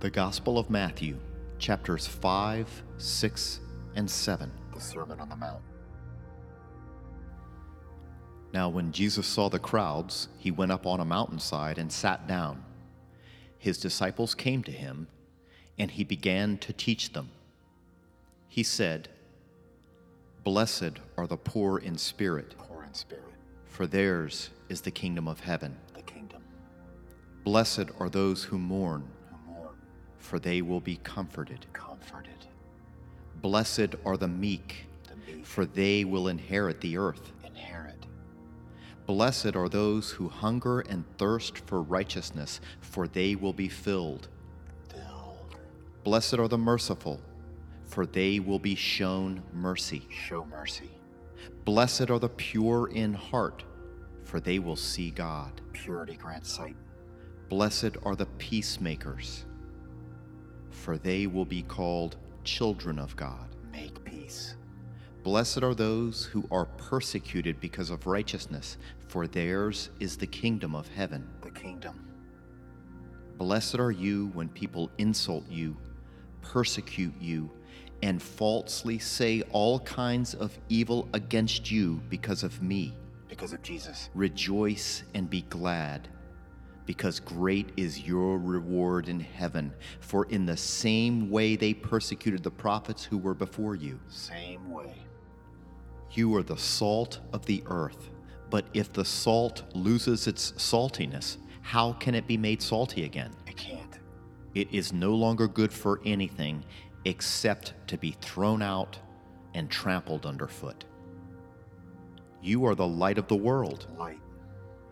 The Gospel of Matthew, chapters 5, 6, and 7. The Sermon on the Mount. Now, when Jesus saw the crowds, he went up on a mountainside and sat down. His disciples came to him, and he began to teach them. He said, Blessed are the poor in spirit, Poor in spirit. for theirs is the kingdom of heaven. The kingdom. Blessed are those who mourn, Who mourn. For they will be comforted. Comforted. Blessed are the meek, The meek. for they will inherit the earth. Inherit. Blessed are those who hunger and thirst for righteousness, for they will be filled. Filled. Blessed are the merciful, for they will be shown mercy. Show mercy. Blessed are the pure in heart, for they will see God. Purity grants sight. Blessed are the peacemakers, for they will be called children of God. Make peace. Blessed are those who are persecuted because of righteousness, for theirs is the kingdom of heaven. The kingdom. Blessed are you when people insult you, persecute you, and falsely say all kinds of evil against you because of me. Because of Jesus. Rejoice and be glad, because great is your reward in heaven. For in the same way they persecuted the prophets who were before you. Same way. You are the salt of the earth. But if the salt loses its saltiness, how can it be made salty again? It can't. It is no longer good for anything except to be thrown out and trampled underfoot. You are the light of the world. Light.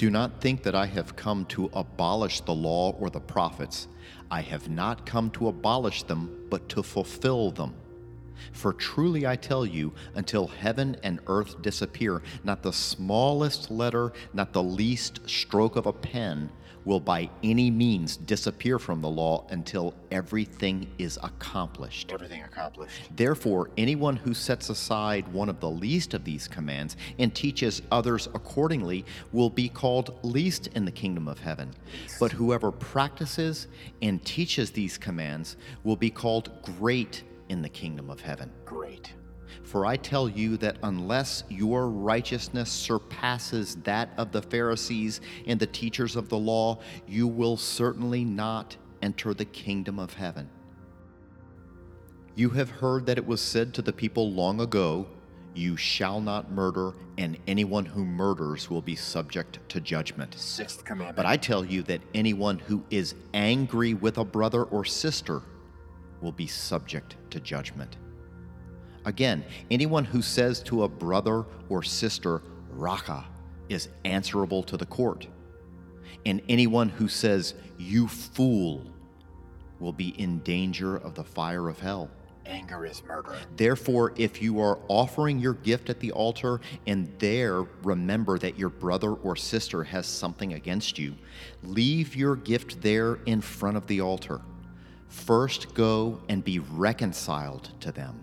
Do not think that I have come to abolish the law or the prophets. I have not come to abolish them, but to fulfill them. For truly I tell you, until heaven and earth disappear, not the smallest letter, not the least stroke of a pen will by any means disappear from the law until everything is accomplished. Everything accomplished. Therefore, anyone who sets aside one of the least of these commands and teaches others accordingly will be called least in the kingdom of heaven. But whoever practices and teaches these commands will be called great in the kingdom of heaven. Great. For I tell you that unless your righteousness surpasses that of the Pharisees and the teachers of the law, you will certainly not enter the kingdom of heaven. You have heard that it was said to the people long ago, You shall not murder, and anyone who murders will be subject to judgment. Sixth commandment. But I tell you that anyone who is angry with a brother or sister will be subject to judgment. Again, anyone who says to a brother or sister, Raca, is answerable to the court. And anyone who says, You fool, will be in danger of the fire of hell. Anger is murder. Therefore, if you are offering your gift at the altar and there remember that your brother or sister has something against you, leave your gift there in front of the altar. First go and be reconciled to them.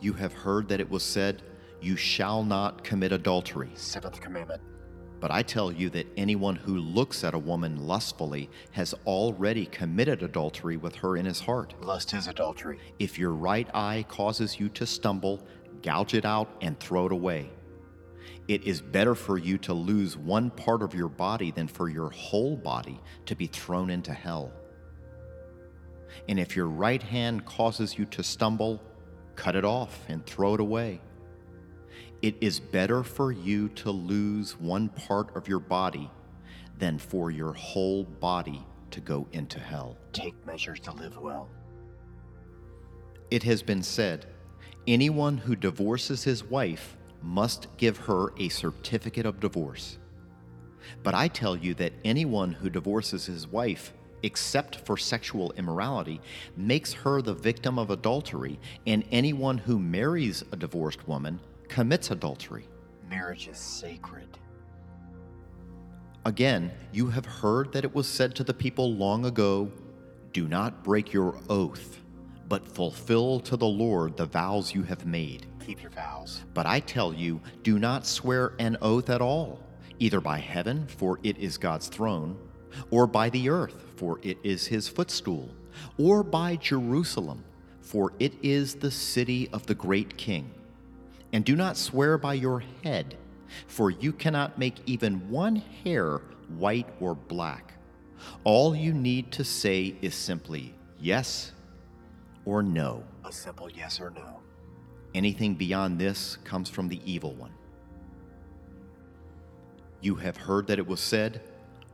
You have heard that it was said, You shall not commit adultery. Seventh commandment. But I tell you that anyone who looks at a woman lustfully has already committed adultery with her in his heart. Lust is adultery. If your right eye causes you to stumble, gouge it out and throw it away. It is better for you to lose one part of your body than for your whole body to be thrown into hell. And if your right hand causes you to stumble, cut it off and throw it away. It is better for you to lose one part of your body than for your whole body to go into hell. Take measures to live well. It has been said anyone who divorces his wife must give her a certificate of divorce. But I tell you that anyone who divorces his wife, except for sexual immorality, makes her the victim of adultery, and anyone who marries a divorced woman commits adultery. Marriage is sacred. Again, you have heard that it was said to the people long ago Do not break your oath, but fulfill to the Lord the vows you have made. Keep your vows. But I tell you, do not swear an oath at all, either by heaven, for it is God's throne, or by the earth, for it is his footstool, or by Jerusalem, for it is the city of the great king. And do not swear by your head, for you cannot make even one hair white or black. All you need to say is simply yes or no. A simple yes or no. Anything beyond this comes from the evil one. You have heard that it was said,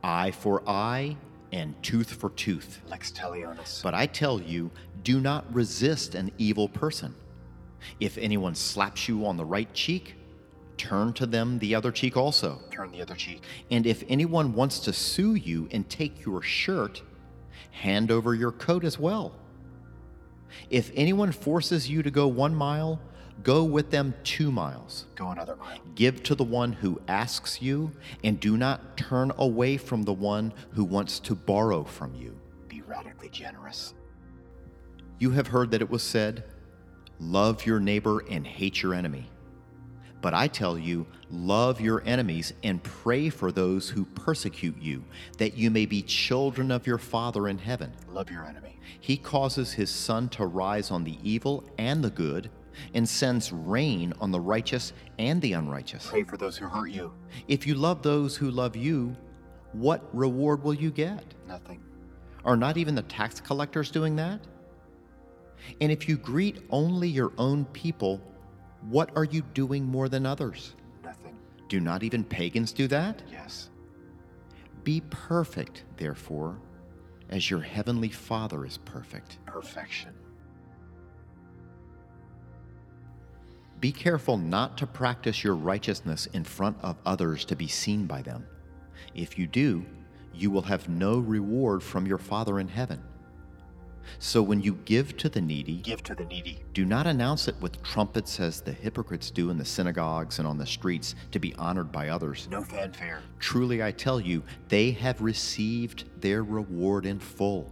eye for eye and tooth for tooth. Lex talionis. But I tell you, do not resist an evil person. If anyone slaps you on the right cheek, turn to them the other cheek also. Turn the other cheek. And if anyone wants to sue you and take your shirt, hand over your coat as well. If anyone forces you to go one mile, go with them two miles. Go another mile. Give to the one who asks you, and do not turn away from the one who wants to borrow from you. Be radically generous. You have heard that it was said, Love your neighbor and hate your enemy. But I tell you, love your enemies and pray for those who persecute you, that you may be children of your Father in heaven. Love your enemy. He causes his sun to rise on the evil and the good, and sends rain on the righteous and the unrighteous. Pray for those who hurt you. If you love those who love you, what reward will you get? Nothing. Are not even the tax collectors doing that? And if you greet only your own people, what are you doing more than others? Nothing. Do not even pagans do that? Yes. Be perfect, therefore, as your heavenly Father is perfect. Perfection. Be careful not to practice your righteousness in front of others to be seen by them. If you do, you will have no reward from your Father in heaven. So when you give to the needy, Give to the needy. do not announce it with trumpets as the hypocrites do in the synagogues and on the streets to be honored by others. No fanfare. Truly I tell you, they have received their reward in full.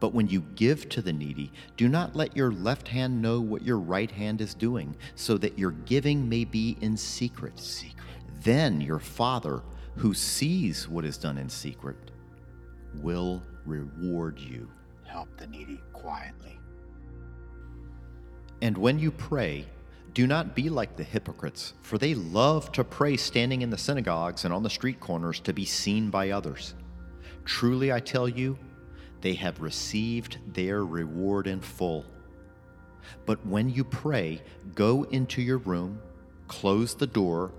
But when you give to the needy, do not let your left hand know what your right hand is doing, so that your giving may be in secret. Secret. Then your Father, who sees what is done in secret, will reward you. Help the needy quietly. And when you pray, do not be like the hypocrites, for they love to pray standing in the synagogues and on the street corners to be seen by others. Truly I tell you, they have received their reward in full. But when you pray, go into your room, close the door,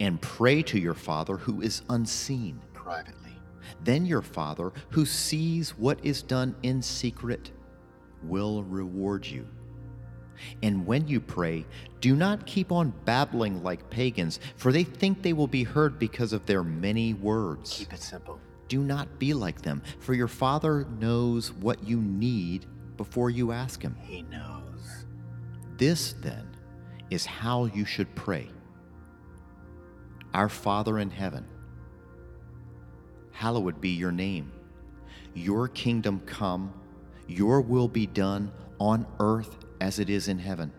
and pray to your Father who is unseen. Privately. Then your Father, who sees what is done in secret, will reward you. And when you pray, do not keep on babbling like pagans, for they think they will be heard because of their many words. Keep it simple. Do not be like them, for your Father knows what you need before you ask Him. He knows. This, then, is how you should pray Our Father in heaven, hallowed be your name. Your kingdom come, your will be done on earth as it is in heaven.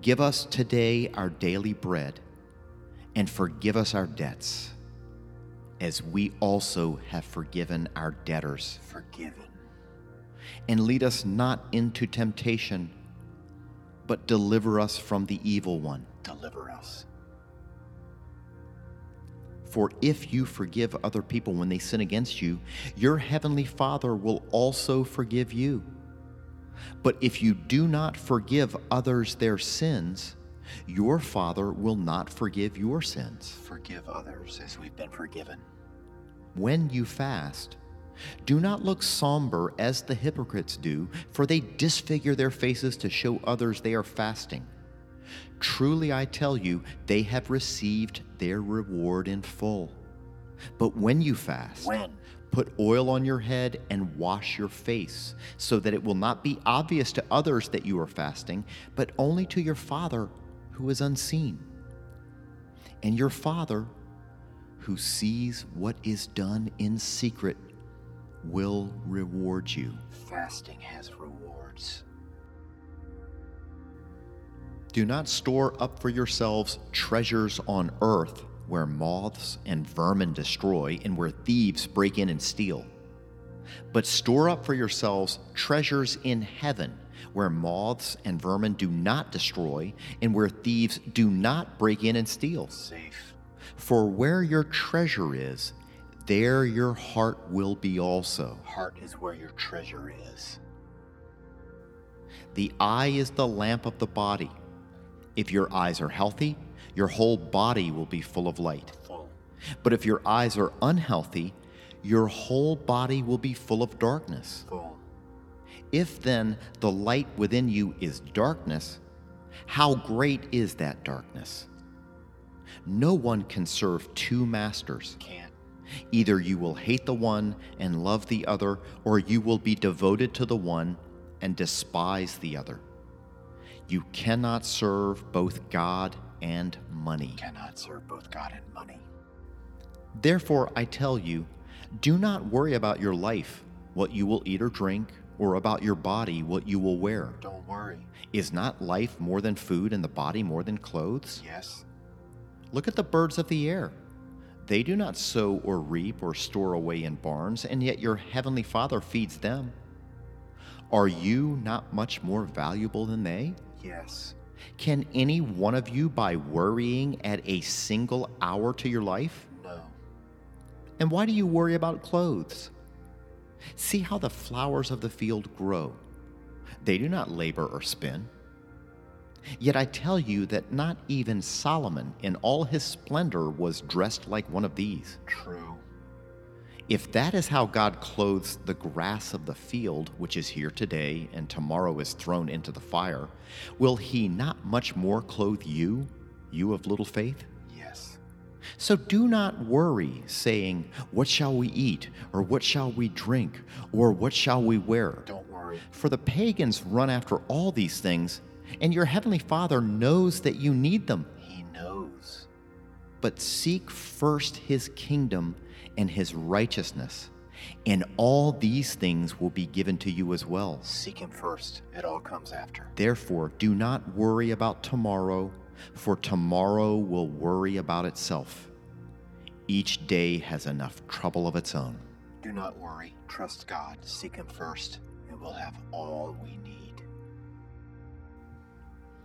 Give us today our daily bread, and forgive us our debts, as we also have forgiven our debtors. Forgiven. And lead us not into temptation, but deliver us from the evil one. Deliver us. For if you forgive other people when they sin against you, your heavenly Father will also forgive you. But if you do not forgive others their sins, your Father will not forgive your sins. Forgive others as we've been forgiven. When you fast, do not look somber as the hypocrites do, for they disfigure their faces to show others they are fasting. Truly I tell you, they have received their reward in full. But when you fast, When? put oil on your head and wash your face, so that it will not be obvious to others that you are fasting, but only to your Father who is unseen. And your Father, who sees what is done in secret, will reward you. Fasting has rewards. Do not store up for yourselves treasures on earth where moths and vermin destroy and where thieves break in and steal. But store up for yourselves treasures in heaven where moths and vermin do not destroy and where thieves do not break in and steal. Safe. For where your treasure is, there your heart will be also. Heart is where your treasure is. The eye is the lamp of the body. If your eyes are healthy, your whole body will be full of light. Full. But if your eyes are unhealthy, your whole body will be full of darkness. Full. If then the light within you is darkness, how great is that darkness? No one can serve two masters. Can't. Either you will hate the one and love the other, or you will be devoted to the one and despise the other. You cannot serve both God and money. Cannot serve both God and money. Therefore, I tell you, do not worry about your life, what you will eat or drink, or about your body, what you will wear. Don't worry. Is not life more than food and the body more than clothes? Yes. Look at the birds of the air. They do not sow or reap or store away in barns, and yet your heavenly Father feeds them. Are you not much more valuable than they? Yes. Can any one of you, by worrying, add a single hour to your life? No. And why do you worry about clothes? See how the flowers of the field grow. They do not labor or spin. Yet I tell you that not even Solomon in all his splendor was dressed like one of these. True. If that is how God clothes the grass of the field, which is here today and tomorrow is thrown into the fire, will he not much more clothe you, you of little faith? Yes. So do not worry, saying, What shall we eat? Or what shall we drink? Or what shall we wear? Don't worry. For the pagans run after all these things, and your heavenly Father knows that you need them. He knows. But seek first his kingdom and his righteousness, and all these things will be given to you as well. Seek him first. It all comes after. Therefore, do not worry about tomorrow, for tomorrow will worry about itself. Each day has enough trouble of its own. Do not worry. Trust God. Seek him first, and we'll have all we need.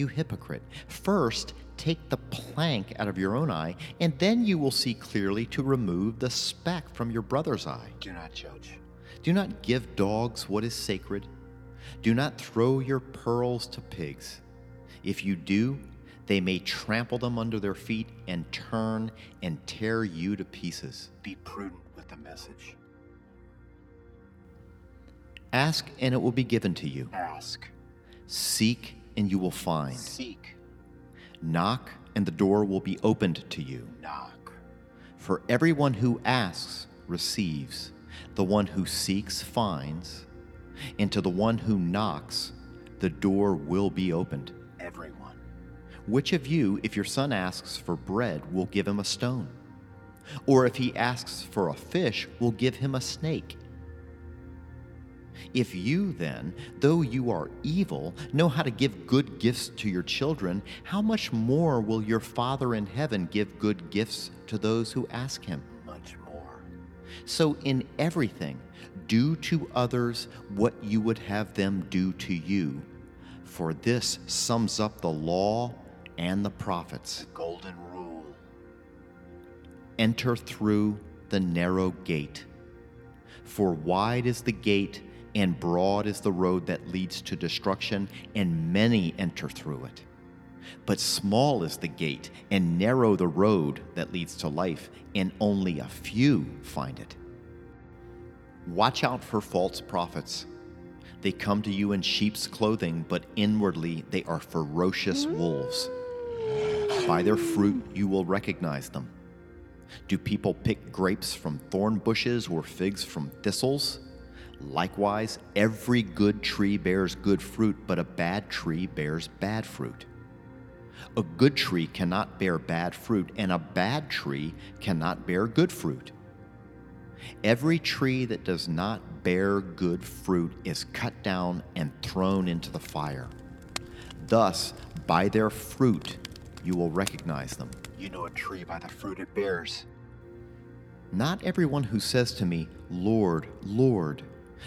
You hypocrite. First, take the plank out of your own eye, and then you will see clearly to remove the speck from your brother's eye. Do not judge. Do not give dogs what is sacred. Do not throw your pearls to pigs. If you do, they may trample them under their feet and turn and tear you to pieces. Be prudent with the message. Ask, and it will be given to you. Ask. Seek, and you will find. Seek. Knock, and the door will be opened to you. Knock. For everyone who asks receives, the one who seeks finds, and to the one who knocks, the door will be opened. Everyone. Which of you, if your son asks for bread, will give him a stone? Or if he asks for a fish, will give him a snake? If you then, though you are evil, know how to give good gifts to your children, how much more will your Father in heaven give good gifts to those who ask him? Much more. So, in everything, do to others what you would have them do to you. For this sums up the law and the prophets. The golden rule. Enter through the narrow gate. For wide is the gate, and broad is the road that leads to destruction, and many enter through it. But small is the gate, and narrow the road that leads to life, and only a few find it. Watch out for false prophets. They come to you in sheep's clothing, but inwardly they are ferocious wolves. By their fruit you will recognize them. Do people pick grapes from thorn bushes or figs from thistles? Likewise, every good tree bears good fruit, but a bad tree bears bad fruit. A good tree cannot bear bad fruit, and a bad tree cannot bear good fruit. Every tree that does not bear good fruit is cut down and thrown into the fire. Thus, by their fruit, you will recognize them. You know a tree by the fruit it bears. Not everyone who says to me, Lord, Lord,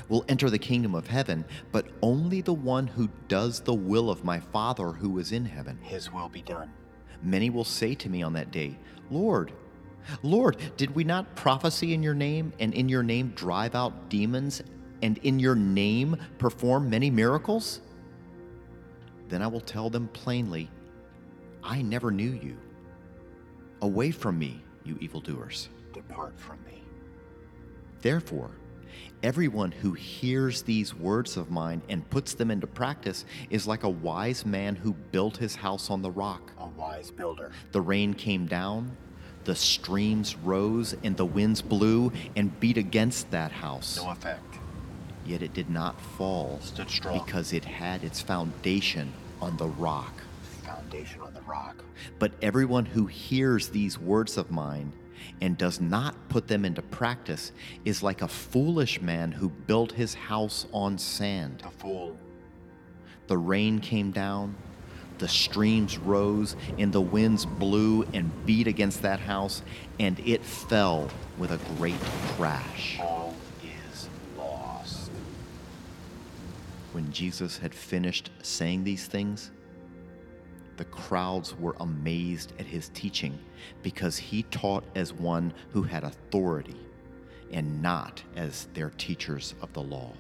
will enter the kingdom of heaven, but only the one who does the will of my Father who is in heaven. His will be done. Many will say to me on that day, Lord, Lord, did we not prophesy in your name, and in your name drive out demons, and in your name perform many miracles? Then I will tell them plainly, I never knew you. Away from me, you evildoers. Depart from me. Therefore, everyone who hears these words of mine and puts them into practice is like a wise man who built his house on the rock. A wise builder. The rain came down, the streams rose, and the winds blew and beat against that house. No effect. Yet it did not fall Stood strong. because it had its foundation on the rock. Foundation on the rock. But everyone who hears these words of mine and does not put them into practice is like a foolish man who built his house on sand. The fool. The rain came down, the streams rose, and the winds blew and beat against that house, and it fell with a great crash. All is lost. When Jesus had finished saying these things, the crowds were amazed at his teaching because he taught as one who had authority and not as their teachers of the law.